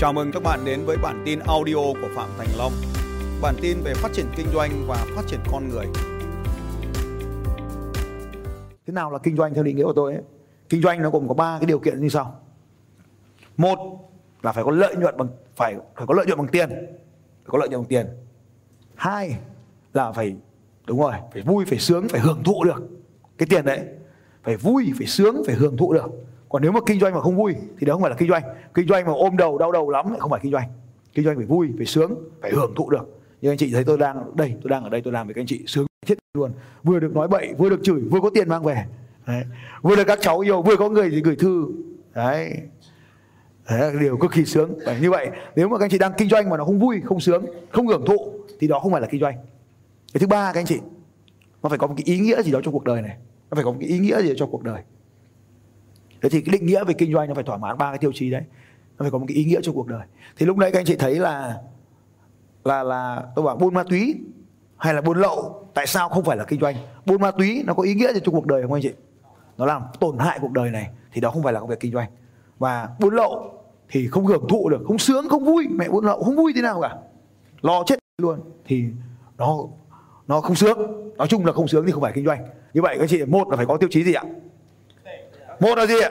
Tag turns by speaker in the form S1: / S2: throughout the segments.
S1: Chào mừng các bạn đến với bản tin audio của Phạm Thành Long. Bản tin về phát triển kinh doanh và phát triển con người.
S2: Thế nào là kinh doanh theo định nghĩa của tôi ấy? Kinh doanh nó gồm có ba cái điều kiện như sau. Một là phải có lợi nhuận bằng phải phải có lợi nhuận bằng tiền. Phải có lợi nhuận bằng tiền. Hai là phải đúng rồi, phải vui, phải sướng, phải hưởng thụ được cái tiền đấy. Phải vui, phải sướng, phải hưởng thụ được còn nếu mà kinh doanh mà không vui thì đó không phải là kinh doanh. Kinh doanh mà ôm đầu, đau đầu lắm thì không phải kinh doanh. Kinh doanh phải vui, phải sướng, phải hưởng thụ được. Như anh chị thấy tôi đang đây, tôi đang ở đây, tôi làm với các anh chị sướng thiết luôn. Vừa được nói bậy, vừa được chửi, vừa có tiền mang về. Đấy. vừa được các cháu yêu, vừa có người thì gửi thư. Đấy. Đấy là điều cực kỳ sướng. Bởi như vậy, nếu mà các anh chị đang kinh doanh mà nó không vui, không sướng, không hưởng thụ thì đó không phải là kinh doanh. Cái thứ ba, các anh chị, nó phải có một cái ý nghĩa gì đó trong cuộc đời này. Nó phải có một cái ý nghĩa gì đó cho cuộc đời thế thì cái định nghĩa về kinh doanh nó phải thỏa mãn ba cái tiêu chí đấy. Nó phải có một cái ý nghĩa trong cuộc đời. Thì lúc nãy các anh chị thấy là là là tôi bảo buôn ma túy hay là buôn lậu, tại sao không phải là kinh doanh? Buôn ma túy nó có ý nghĩa gì trong cuộc đời không anh chị? Nó làm tổn hại cuộc đời này thì đó không phải là công việc kinh doanh. Và buôn lậu thì không hưởng thụ được, không sướng, không vui. Mẹ buôn lậu không vui thế nào cả. Lo chết luôn thì nó nó không sướng. Nói chung là không sướng thì không phải kinh doanh. Như vậy các chị, một là phải có tiêu chí gì ạ? Một là gì ạ?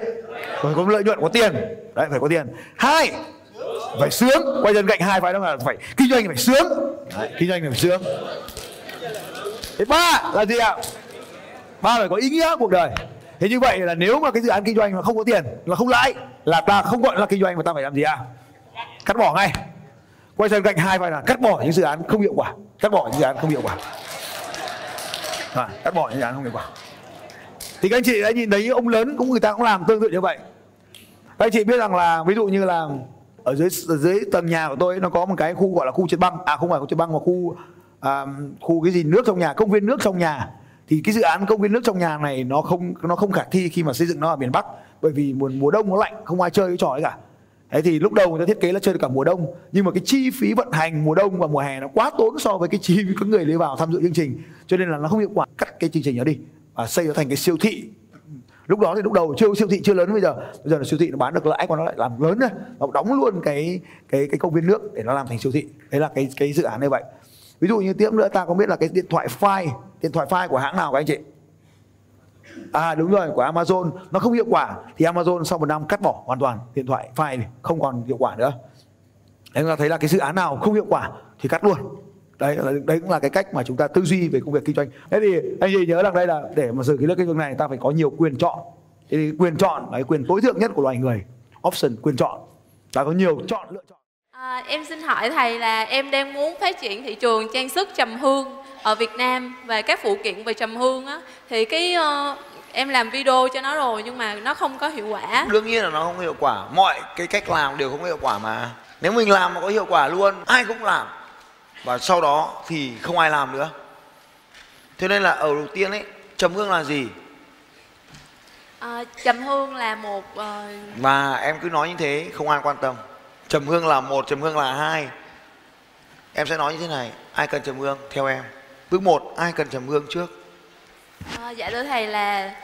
S2: Phải có lợi nhuận có tiền. Đấy phải có tiền. Hai phải sướng. Quay chân cạnh hai phải đó là phải kinh doanh phải sướng. Đấy, kinh doanh phải sướng. Thế ba là gì ạ? Ba phải có ý nghĩa cuộc đời. Thế như vậy là nếu mà cái dự án kinh doanh mà không có tiền là không lãi là ta không gọi là kinh doanh mà ta phải làm gì ạ? Cắt bỏ ngay. Quay sang cạnh hai phải là cắt bỏ những dự án không hiệu quả. Cắt bỏ những dự án không hiệu quả. À, cắt bỏ những dự án không hiệu quả thì các anh chị đã nhìn thấy ông lớn cũng người ta cũng làm tương tự như vậy. Các anh chị biết rằng là ví dụ như là ở dưới ở dưới tầng nhà của tôi nó có một cái khu gọi là khu trượt băng. À không phải khu trượt băng mà khu à, khu cái gì nước trong nhà công viên nước trong nhà. Thì cái dự án công viên nước trong nhà này nó không nó không khả thi khi mà xây dựng nó ở miền Bắc bởi vì mùa mùa đông nó lạnh không ai chơi cái trò ấy cả. Thế thì lúc đầu người ta thiết kế là chơi được cả mùa đông nhưng mà cái chi phí vận hành mùa đông và mùa hè nó quá tốn so với cái chi phí có người đi vào tham dự chương trình cho nên là nó không hiệu quả. Cắt cái chương trình đó đi à, xây nó thành cái siêu thị. Lúc đó thì lúc đầu chưa siêu thị chưa lớn bây giờ. Bây giờ là siêu thị nó bán được lãi còn nó lại làm lớn đấy. Nó đóng luôn cái cái cái công viên nước để nó làm thành siêu thị. Đấy là cái cái dự án như vậy. Ví dụ như tiếp nữa ta có biết là cái điện thoại file điện thoại file của hãng nào các anh chị? À đúng rồi của Amazon. Nó không hiệu quả. Thì Amazon sau một năm cắt bỏ hoàn toàn điện thoại file này, không còn hiệu quả nữa. Đấy ta thấy là cái dự án nào không hiệu quả thì cắt luôn đấy đấy cũng là cái cách mà chúng ta tư duy về công việc kinh doanh. Thế thì anh chị nhớ rằng đây là để mà xử cái lớp kinh doanh này ta phải có nhiều quyền chọn. Thì quyền chọn là cái quyền tối thượng nhất của loài người. Option quyền chọn. Ta có nhiều chọn lựa chọn.
S3: À, em xin hỏi thầy là em đang muốn phát triển thị trường trang sức trầm hương ở Việt Nam và các phụ kiện về trầm hương á. Thì cái uh, em làm video cho nó rồi nhưng mà nó không có hiệu quả.
S4: đương nhiên là nó không hiệu quả. Mọi cái cách làm đều không hiệu quả mà. Nếu mình làm mà có hiệu quả luôn ai cũng làm và sau đó thì không ai làm nữa. Thế nên là ở đầu tiên ấy trầm hương là gì?
S3: À, trầm hương là một uh,
S4: và em cứ nói như thế không ai quan tâm. Trầm hương là một trầm hương là hai. Em sẽ nói như thế này ai cần trầm hương? Theo em. Bước một ai cần trầm hương trước?
S3: À, dạ thưa thầy là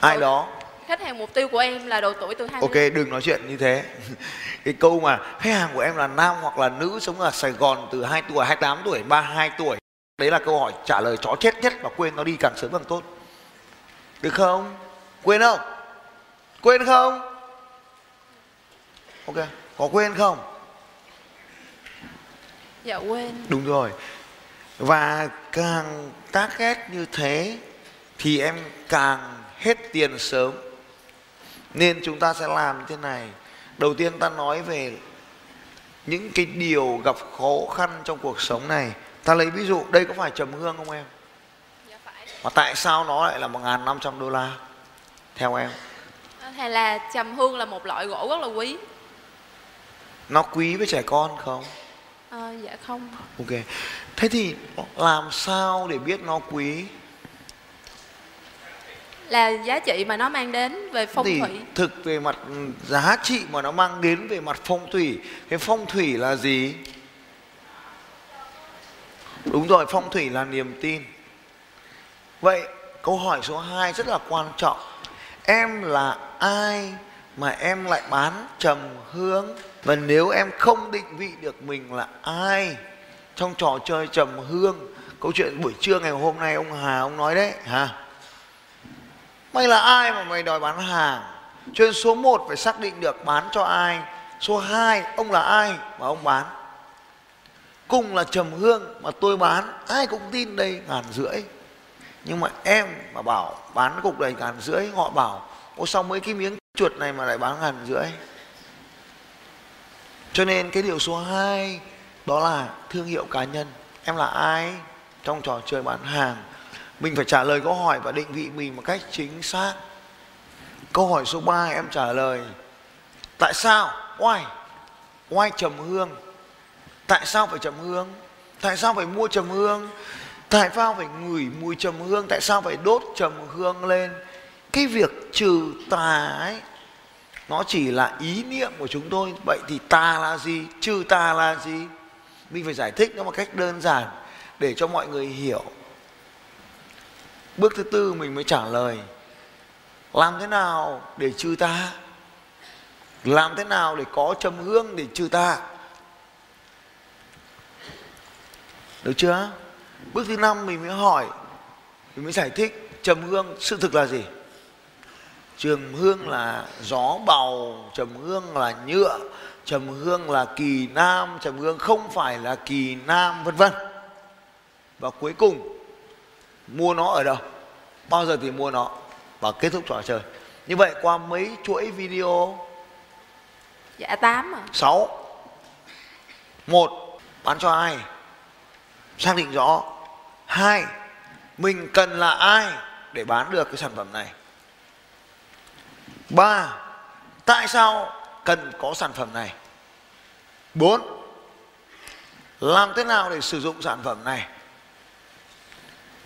S4: ai đó
S3: khách hàng mục tiêu của em là độ tuổi từ 20
S4: ok đừng nói chuyện như thế. Cái câu mà khách hàng của em là nam hoặc là nữ sống ở sài gòn từ 2 tuổi 28 tuổi 32 tuổi. Đấy là câu hỏi trả lời chó chết nhất và quên nó đi càng sớm càng tốt. Được không? Quên không? Quên không? Ok có quên không?
S3: Dạ quên.
S4: Đúng rồi. Và càng tác ghét như thế thì em càng hết tiền sớm nên chúng ta sẽ làm như thế này. Đầu tiên ta nói về những cái điều gặp khó khăn trong cuộc sống này. Ta lấy ví dụ đây có phải trầm hương không em?
S3: Dạ phải.
S4: Mà tại sao nó lại là 1.500 đô la? Theo em.
S3: Thầy là trầm hương là một loại gỗ rất là quý?
S4: Nó quý với trẻ con không?
S3: À, dạ không.
S4: Ok. Thế thì làm sao để biết nó quý
S3: là giá trị mà nó mang đến về phong
S4: thì
S3: thủy.
S4: thực về mặt giá trị mà nó mang đến về mặt phong thủy cái phong thủy là gì? Đúng rồi phong thủy là niềm tin. Vậy câu hỏi số 2 rất là quan trọng. Em là ai
S2: mà em lại bán trầm hương? Và nếu em không định vị được mình là ai trong trò chơi trầm hương? Câu chuyện buổi trưa ngày hôm nay ông Hà ông nói đấy hả mày là ai mà mày đòi bán hàng? Cho nên số 1 phải xác định được bán cho ai. Số 2 ông là ai mà ông bán? Cùng là trầm hương mà tôi bán, ai cũng tin đây, ngàn rưỡi. Nhưng mà em mà bảo bán cục này ngàn rưỡi, họ bảo, ô, sao mấy cái miếng chuột này mà lại bán ngàn rưỡi? Cho nên cái điều số 2 đó là thương hiệu cá nhân. Em là ai? Trong trò chơi bán hàng mình phải trả lời câu hỏi và định vị mình một cách chính xác. Câu hỏi số 3 em trả lời, tại sao? Why? Why trầm hương? Tại sao phải trầm hương? Tại sao phải mua trầm hương? Tại sao phải ngửi mùi trầm hương? Tại sao phải đốt trầm hương lên? Cái việc trừ tà ấy, nó chỉ là ý niệm của chúng tôi. Vậy thì tà là gì? Trừ tà là gì? Mình phải giải thích nó một cách đơn giản để cho mọi người hiểu bước thứ tư mình mới trả lời. Làm thế nào để trừ ta, làm thế nào để có trầm hương để trừ ta, được chưa? Bước thứ năm mình mới hỏi mình mới giải thích trầm hương sự thực là gì? Trầm hương là gió bầu trầm hương là nhựa trầm hương là kỳ nam trầm hương không phải là kỳ nam vân vân. Và cuối cùng mua nó ở đâu? Bao giờ thì mua nó? Và kết thúc trò chơi. Như vậy qua mấy chuỗi video?
S3: Dạ tám à
S2: sáu. Một. Bán cho ai? Xác định rõ. Hai. Mình cần là ai để bán được cái sản phẩm này? Ba. Tại sao cần có sản phẩm này? Bốn. Làm thế nào để sử dụng sản phẩm này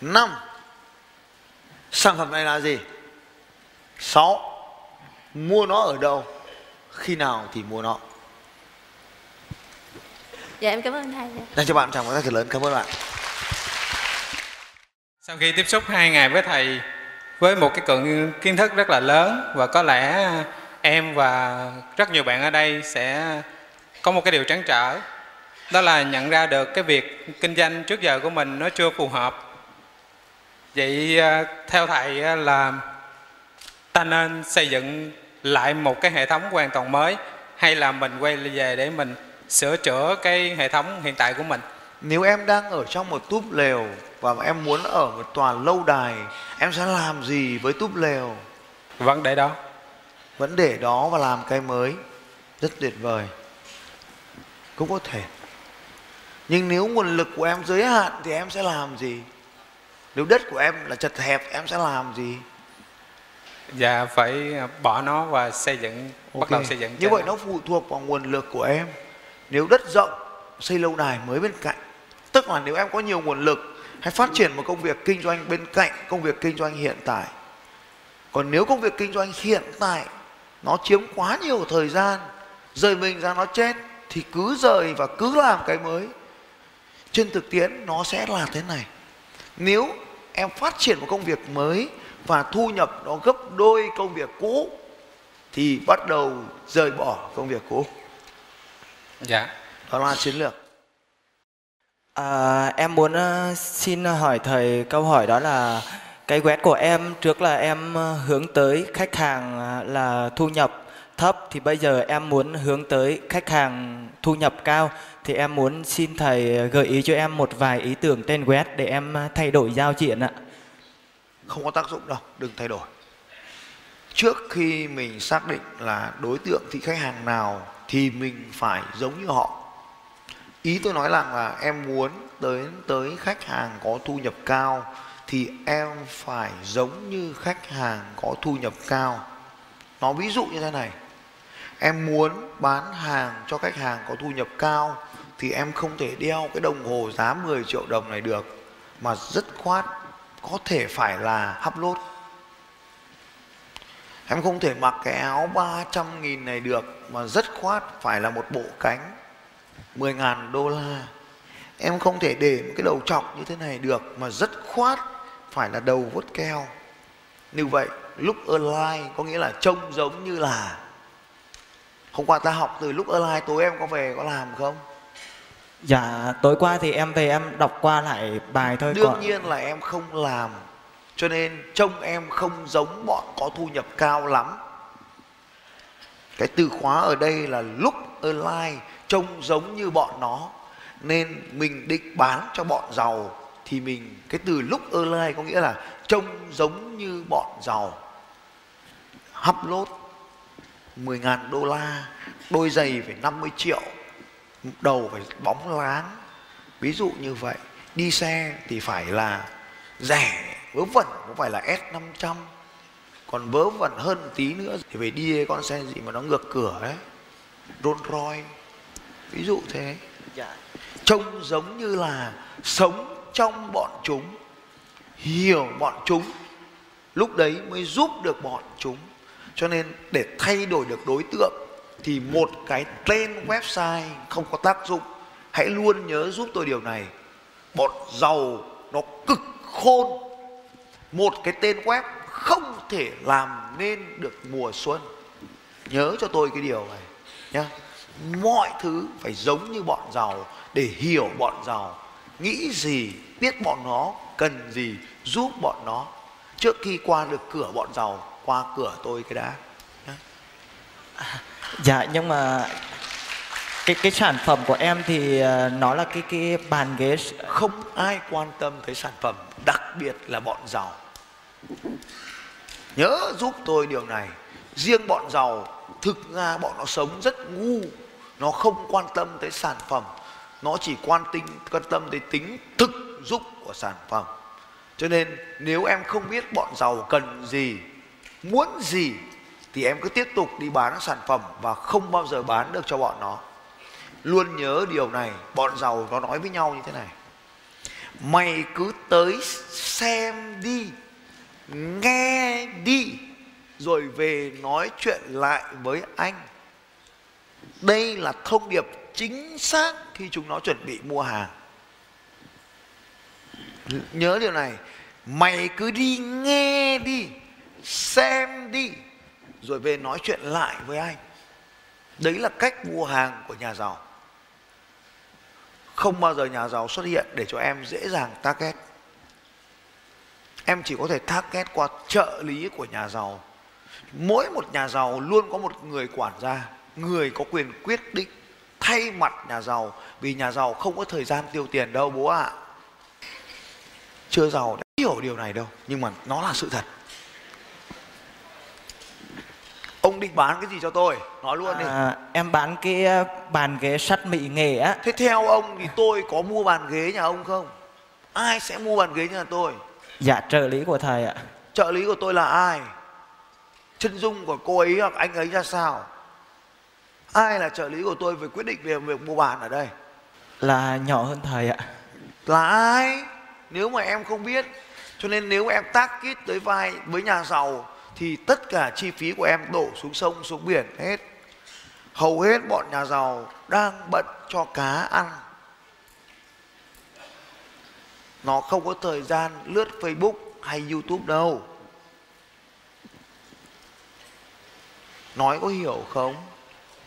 S2: năm. Sản phẩm này là gì? Sáu. Mua nó ở đâu? Khi nào thì mua nó?
S3: Dạ em cảm ơn thầy
S2: dành cho bạn chào một cái thật lớn. Cảm ơn bạn.
S5: Sau khi tiếp xúc hai ngày với thầy với một cái lượng kiến thức rất là lớn và có lẽ em và rất nhiều bạn ở đây sẽ có một cái điều trăn trở. Đó là nhận ra được cái việc kinh doanh trước giờ của mình nó chưa phù hợp vậy à, theo thầy á, là ta nên xây dựng lại một cái hệ thống hoàn toàn mới hay là mình quay về để mình sửa chữa cái hệ thống hiện tại của mình
S2: Nếu em đang ở trong một túp lều và em muốn ở một tòa lâu đài, em sẽ làm gì với túp lều?
S5: vấn đề đó
S2: Vẫn để đó và làm cái mới. Rất tuyệt vời. Cũng có thể. Nhưng nếu nguồn lực của em giới hạn thì em sẽ làm gì? Nếu đất của em là chật hẹp em sẽ làm gì?
S5: và phải bỏ nó và xây dựng bắt đầu xây dựng
S2: Như vậy nó phụ thuộc vào nguồn lực của em. Nếu đất rộng xây lâu đài mới bên cạnh. Tức là nếu em có nhiều nguồn lực hãy phát triển một công việc kinh doanh bên cạnh công việc kinh doanh hiện tại. Còn nếu công việc kinh doanh hiện tại nó chiếm quá nhiều thời gian, rời mình ra nó chết thì cứ rời và cứ làm cái mới. Trên thực tiễn nó sẽ là thế này. Nếu em phát triển một công việc mới và thu nhập nó gấp đôi công việc cũ thì bắt đầu rời bỏ công việc cũ.
S5: dạ
S2: Đó là chiến lược.
S6: À, em muốn ờ, xin hỏi thầy câu hỏi đó là cái web của em trước là em ờ, hướng tới khách hàng ờ, là thu nhập thấp thì bây giờ em muốn hướng tới khách hàng thu nhập cao thì em muốn xin thầy gợi ý cho em một vài ý tưởng tên web để em thay đổi giao diện ạ.
S2: không có tác dụng đâu đừng thay đổi. Trước khi mình xác định là đối tượng thị khách hàng nào thì mình phải giống như họ. Ý tôi nói là, là em muốn tới tới khách hàng có thu nhập cao thì em phải giống như khách hàng có thu nhập cao. Nó ví dụ như thế này em muốn bán hàng cho khách hàng có thu nhập cao thì em không thể đeo cái đồng hồ giá 10 triệu đồng này được, mà rất khoát có thể phải là hấp lốt em không thể mặc cái áo 300 nghìn này được, mà rất khoát phải là một bộ cánh 10 ngàn đô la. Em không thể để một cái đầu trọc như thế này được, mà rất khoát phải là đầu vuốt keo. Như vậy, lúc online có nghĩa là trông giống như là hôm qua ta học từ lúc online tối em có về có làm không?
S6: Dạ, tối qua thì em về em đọc qua lại bài thôi.
S2: đương
S6: còn-
S2: nhiên là em không làm cho nên trông em không giống bọn có thu nhập cao lắm. Cái từ khóa ở đây là lúc online trông giống như bọn nó nên mình định bán cho bọn giàu thì mình cái từ lúc online có nghĩa là trông giống như bọn giàu. Hấp lốt 10.000 đô la đôi giày phải 50 triệu đầu phải bóng láng. Ví dụ như vậy đi xe thì phải là rẻ vớ vẩn cũng phải là S500 còn vớ vẩn hơn một tí nữa thì phải đi con xe gì mà nó ngược cửa ấy Rolls Royce ví dụ thế.
S6: Dạ.
S2: trông giống như là sống trong bọn chúng hiểu bọn chúng lúc đấy mới giúp được bọn chúng cho nên để thay đổi được đối tượng thì một cái tên website không có tác dụng. Hãy luôn nhớ giúp tôi điều này. Bọn giàu nó cực khôn. Một cái tên web không thể làm nên được mùa xuân. Nhớ cho tôi cái điều này nhá. Mọi thứ phải giống như bọn giàu. Để hiểu bọn giàu, nghĩ gì, biết bọn nó, cần gì, giúp bọn nó. Trước khi qua được cửa bọn giàu qua cửa tôi cái đã.
S6: Dạ, nhưng mà cái cái sản phẩm của em thì ờ, nó là cái cái bàn ghế
S2: không ai quan tâm tới sản phẩm đặc biệt là bọn giàu. Nhớ giúp tôi điều này. Riêng bọn giàu thực ra bọn nó sống rất ngu. Nó không quan tâm tới sản phẩm. Nó chỉ quan tinh quan tâm tới tính thực dụng của sản phẩm. Cho nên nếu em không biết bọn giàu cần gì muốn gì thì em cứ tiếp tục đi bán sản phẩm và không bao giờ bán được cho bọn nó. Luôn nhớ điều này, bọn giàu nó nói với nhau như thế này. Mày cứ tới xem đi, nghe đi, rồi về nói chuyện lại với anh. Đây là thông điệp chính xác khi chúng nó chuẩn bị mua hàng. Nhớ điều này, mày cứ đi nghe đi xem đi, rồi về nói chuyện lại với anh. Đấy là cách mua hàng của nhà giàu. Không bao giờ nhà giàu xuất hiện để cho em dễ dàng target em chỉ có thể target qua trợ lý của nhà giàu. Mỗi một nhà giàu luôn có một người quản gia, người có quyền quyết định thay mặt nhà giàu, vì nhà giàu không có thời gian tiêu tiền đâu, bố ạ. Chưa giàu đã hiểu điều này đâu, nhưng mà nó là sự thật ông định bán cái gì cho tôi nói luôn đi
S6: à, em bán cái ờ, bàn ghế sắt mỹ nghệ á.
S2: Thế theo ông thì tôi có mua bàn ghế nhà ông không? Ai sẽ mua bàn ghế nhà tôi?
S6: Dạ trợ lý của thầy ạ.
S2: Trợ lý của tôi là ai? Chân dung của cô ấy hoặc anh ấy ra sao? Ai là trợ lý của tôi về quyết định về việc mua bàn ở đây?
S6: Là nhỏ hơn thầy ạ.
S2: Là ai? Nếu mà em không biết Cho nên nếu em tác kít tới vai với nhà giàu thì tất cả chi phí của em đổ xuống sông, xuống biển hết. Hầu hết bọn nhà giàu đang bận cho cá ăn. Nó không có thời gian lướt Facebook hay Youtube đâu. Nói có hiểu không?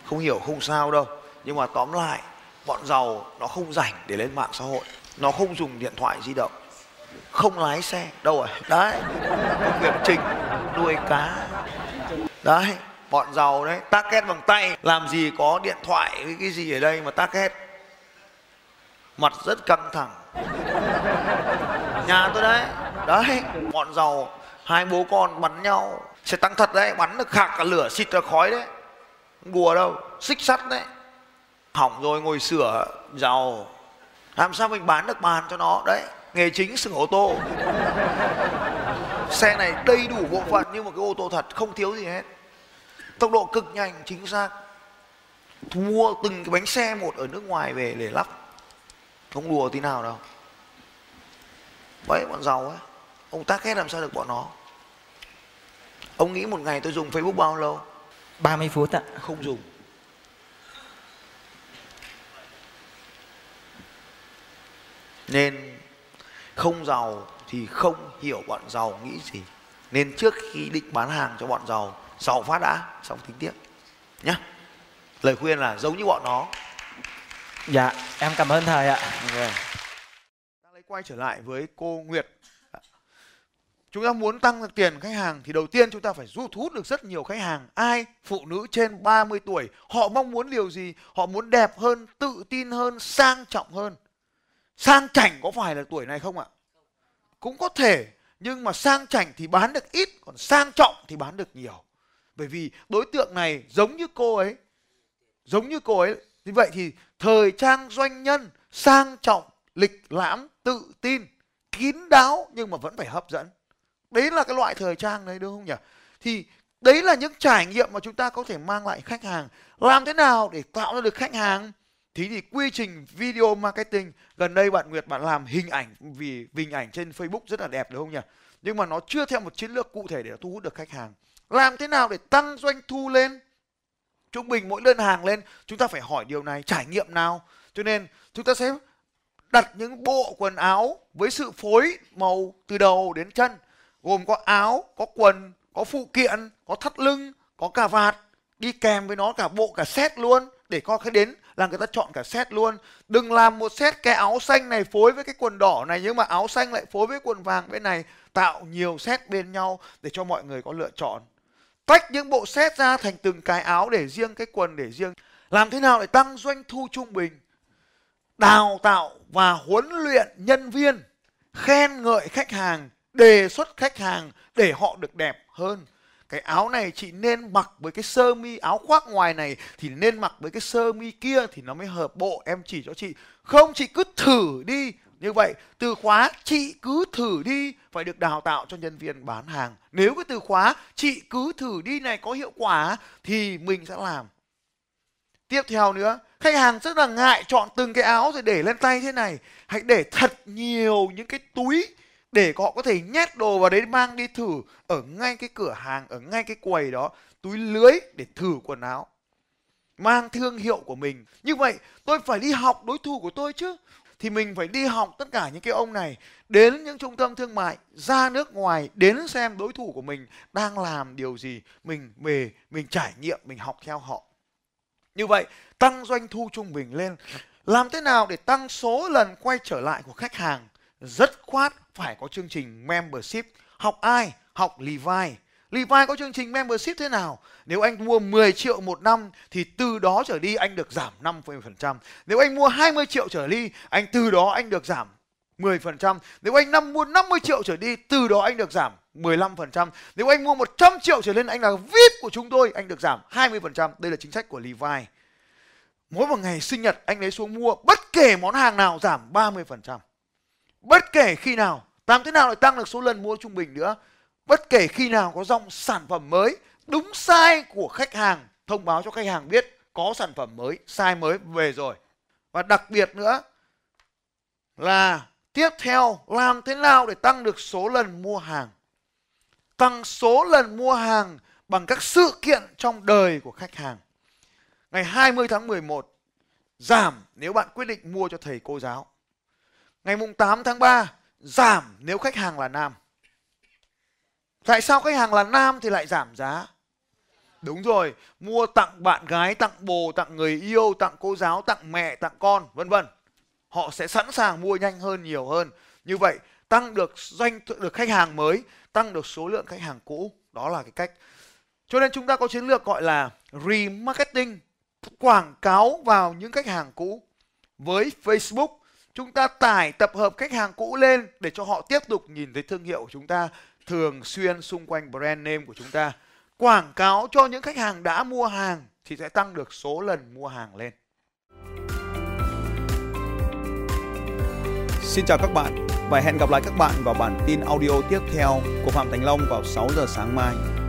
S2: Không hiểu không sao đâu. Nhưng mà tóm lại, Bọn giàu nó không rảnh để lên mạng xã hội. Nó không dùng điện thoại di động. Không lái xe. Đâu rồi? Đấy. Công việc chính Nuôi cá. Đấy Bọn giàu đấy Target bằng tay. Làm gì có điện thoại cái, cái gì ở đây mà target Mặt rất căng thẳng. Nhà tôi đấy Đấy Bọn giàu Hai bố con bắn nhau. Sẽ tăng thật đấy Bắn được khạc cả lửa xịt ra khói đấy. Đùa đâu Xích sắt đấy. Hỏng rồi ngồi sửa giàu. Làm sao mình bán được bàn cho nó? Đấy nghề chính sửa ô tô xe này đầy đủ bộ phận như một cái ô tô thật không thiếu gì hết. Tốc độ cực nhanh chính xác. Mua từng cái bánh xe một ở nước ngoài về để lắp. Không đùa tí nào đâu. Đấy bọn giàu ấy. Ông tác hết làm sao được bọn nó? Ông nghĩ một ngày tôi dùng facebook bao lâu?
S6: 30 phút ạ.
S2: không dùng. Nên không giàu thì không hiểu bọn giàu nghĩ gì. Nên trước khi định bán hàng cho bọn giàu giàu phát đã xong tính tiếp nhá.
S7: Lời khuyên là giống như bọn nó.
S6: Dạ, em cảm ơn thầy ạ.
S7: okay.
S2: ta lấy quay trở lại với cô Nguyệt. Chúng ta muốn tăng tiền khách hàng thì đầu tiên chúng ta phải thu hút được rất nhiều khách hàng. Ai? Phụ nữ trên 30 tuổi. Họ mong muốn điều gì? Họ muốn đẹp hơn tự tin hơn sang trọng hơn. Sang chảnh có phải là tuổi này không ạ cũng có thể, nhưng mà sang chảnh thì bán được ít, còn sang trọng thì bán được nhiều. Bởi vì đối tượng này giống như cô ấy, giống như cô ấy. Như vậy thì thời trang doanh nhân, sang trọng, lịch lãm, tự tin, kín đáo nhưng mà vẫn phải hấp dẫn. Đấy là cái loại thời trang đấy, đúng không nhỉ? Thì đấy là những trải nghiệm mà chúng ta có thể mang lại khách hàng. Làm thế nào để tạo ra được khách hàng? Thì thì quy trình video marketing, gần đây bạn Nguyệt bạn làm hình ảnh, vì hình ảnh trên Facebook rất là đẹp đúng không nhỉ? Nhưng mà nó chưa theo một chiến lược cụ thể để thu hút được khách hàng. Làm thế nào để tăng doanh thu lên? Trung bình mỗi đơn hàng lên, chúng ta phải hỏi điều này, trải nghiệm nào? Cho nên, chúng ta sẽ đặt những bộ quần áo với sự phối màu từ đầu đến chân. Gồm có áo, có quần, có phụ kiện, có thắt lưng, có cà vạt đi kèm với nó cả bộ, cả set luôn, để có cái đến là người ta chọn cả set luôn. Đừng làm một set cái áo xanh này phối với cái quần đỏ này, nhưng mà áo xanh lại phối với quần vàng bên này. Tạo nhiều set bên nhau để cho mọi người có lựa chọn. Tách những bộ set ra thành từng cái áo để riêng cái quần, để riêng. Làm thế nào để tăng doanh thu trung bình? Đào tạo và huấn luyện nhân viên, khen ngợi khách hàng, đề xuất khách hàng để họ được đẹp hơn cái áo này chị nên mặc với cái sơ mi áo khoác ngoài này thì nên mặc với cái sơ mi kia thì nó mới hợp bộ. Em chỉ cho chị. Không, chị cứ thử đi. Như vậy, từ khóa chị cứ thử đi. Phải được đào tạo cho nhân viên bán hàng. Nếu cái từ khóa chị cứ thử đi này có hiệu quả thì mình sẽ làm. Tiếp theo nữa, khách hàng rất là ngại chọn từng cái áo rồi để lên tay thế này. Hãy để thật nhiều những cái túi để họ có thể nhét đồ vào đấy mang đi thử ở ngay cái cửa hàng, ở ngay cái quầy đó, túi lưới để thử quần áo, mang thương hiệu của mình. Như vậy, tôi phải đi học đối thủ của tôi chứ. Thì mình phải đi học tất cả những cái ông này đến những trung tâm thương mại, ra nước ngoài đến xem đối thủ của mình đang làm điều gì, mình về, mình trải nghiệm, mình học theo họ. Như vậy, tăng doanh thu trung bình lên. Làm thế nào để tăng số lần quay trở lại của khách hàng? Rất khoát phải có chương trình membership học ai học Levi Levi có chương trình membership thế nào? Nếu anh mua 10 triệu một năm thì từ đó trở đi anh được giảm 50%. Nếu anh mua 20 triệu trở đi, anh từ đó anh được giảm 10%. Nếu anh năm mua 50 triệu trở đi, từ đó anh được giảm 15%. Nếu anh mua 100 triệu trở lên, anh là VIP của chúng tôi, anh được giảm 20%. Đây là chính sách của Levi. Mỗi một ngày sinh nhật anh lấy xuống mua bất kể món hàng nào giảm 30%. Bất kể khi nào, làm thế nào để tăng được số lần mua trung bình nữa bất kể khi nào có dòng sản phẩm mới đúng sai của khách hàng thông báo cho khách hàng biết có sản phẩm mới sai mới về rồi. Và đặc biệt nữa là tiếp theo làm thế nào để tăng được số lần mua hàng? Tăng số lần mua hàng bằng các sự kiện trong đời của khách hàng. Ngày 20 tháng 11 giảm nếu bạn quyết định mua cho thầy cô giáo ngày mùng 8 tháng 3 giảm nếu khách hàng là nam Tại sao khách hàng là nam thì lại giảm giá? Đúng rồi, mua tặng bạn gái, tặng bồ, tặng người yêu, tặng cô giáo, tặng mẹ, tặng con, vân vân. Họ sẽ sẵn sàng mua nhanh hơn, nhiều hơn. Như vậy, tăng được doanh được khách hàng mới, tăng được số lượng khách hàng cũ. Đó là cái cách. Cho nên chúng ta có chiến lược gọi là remarketing, quảng cáo vào những khách hàng cũ. Với Facebook, chúng ta tải tập hợp khách hàng cũ lên để cho họ tiếp tục nhìn thấy thương hiệu của chúng ta, thường xuyên xung quanh brand name của chúng ta quảng cáo cho những khách hàng đã mua hàng thì sẽ tăng được số lần mua hàng lên.
S8: Xin chào các bạn và hẹn gặp lại các bạn vào bản tin audio tiếp theo của Phạm Thành Long vào 6 giờ sáng mai.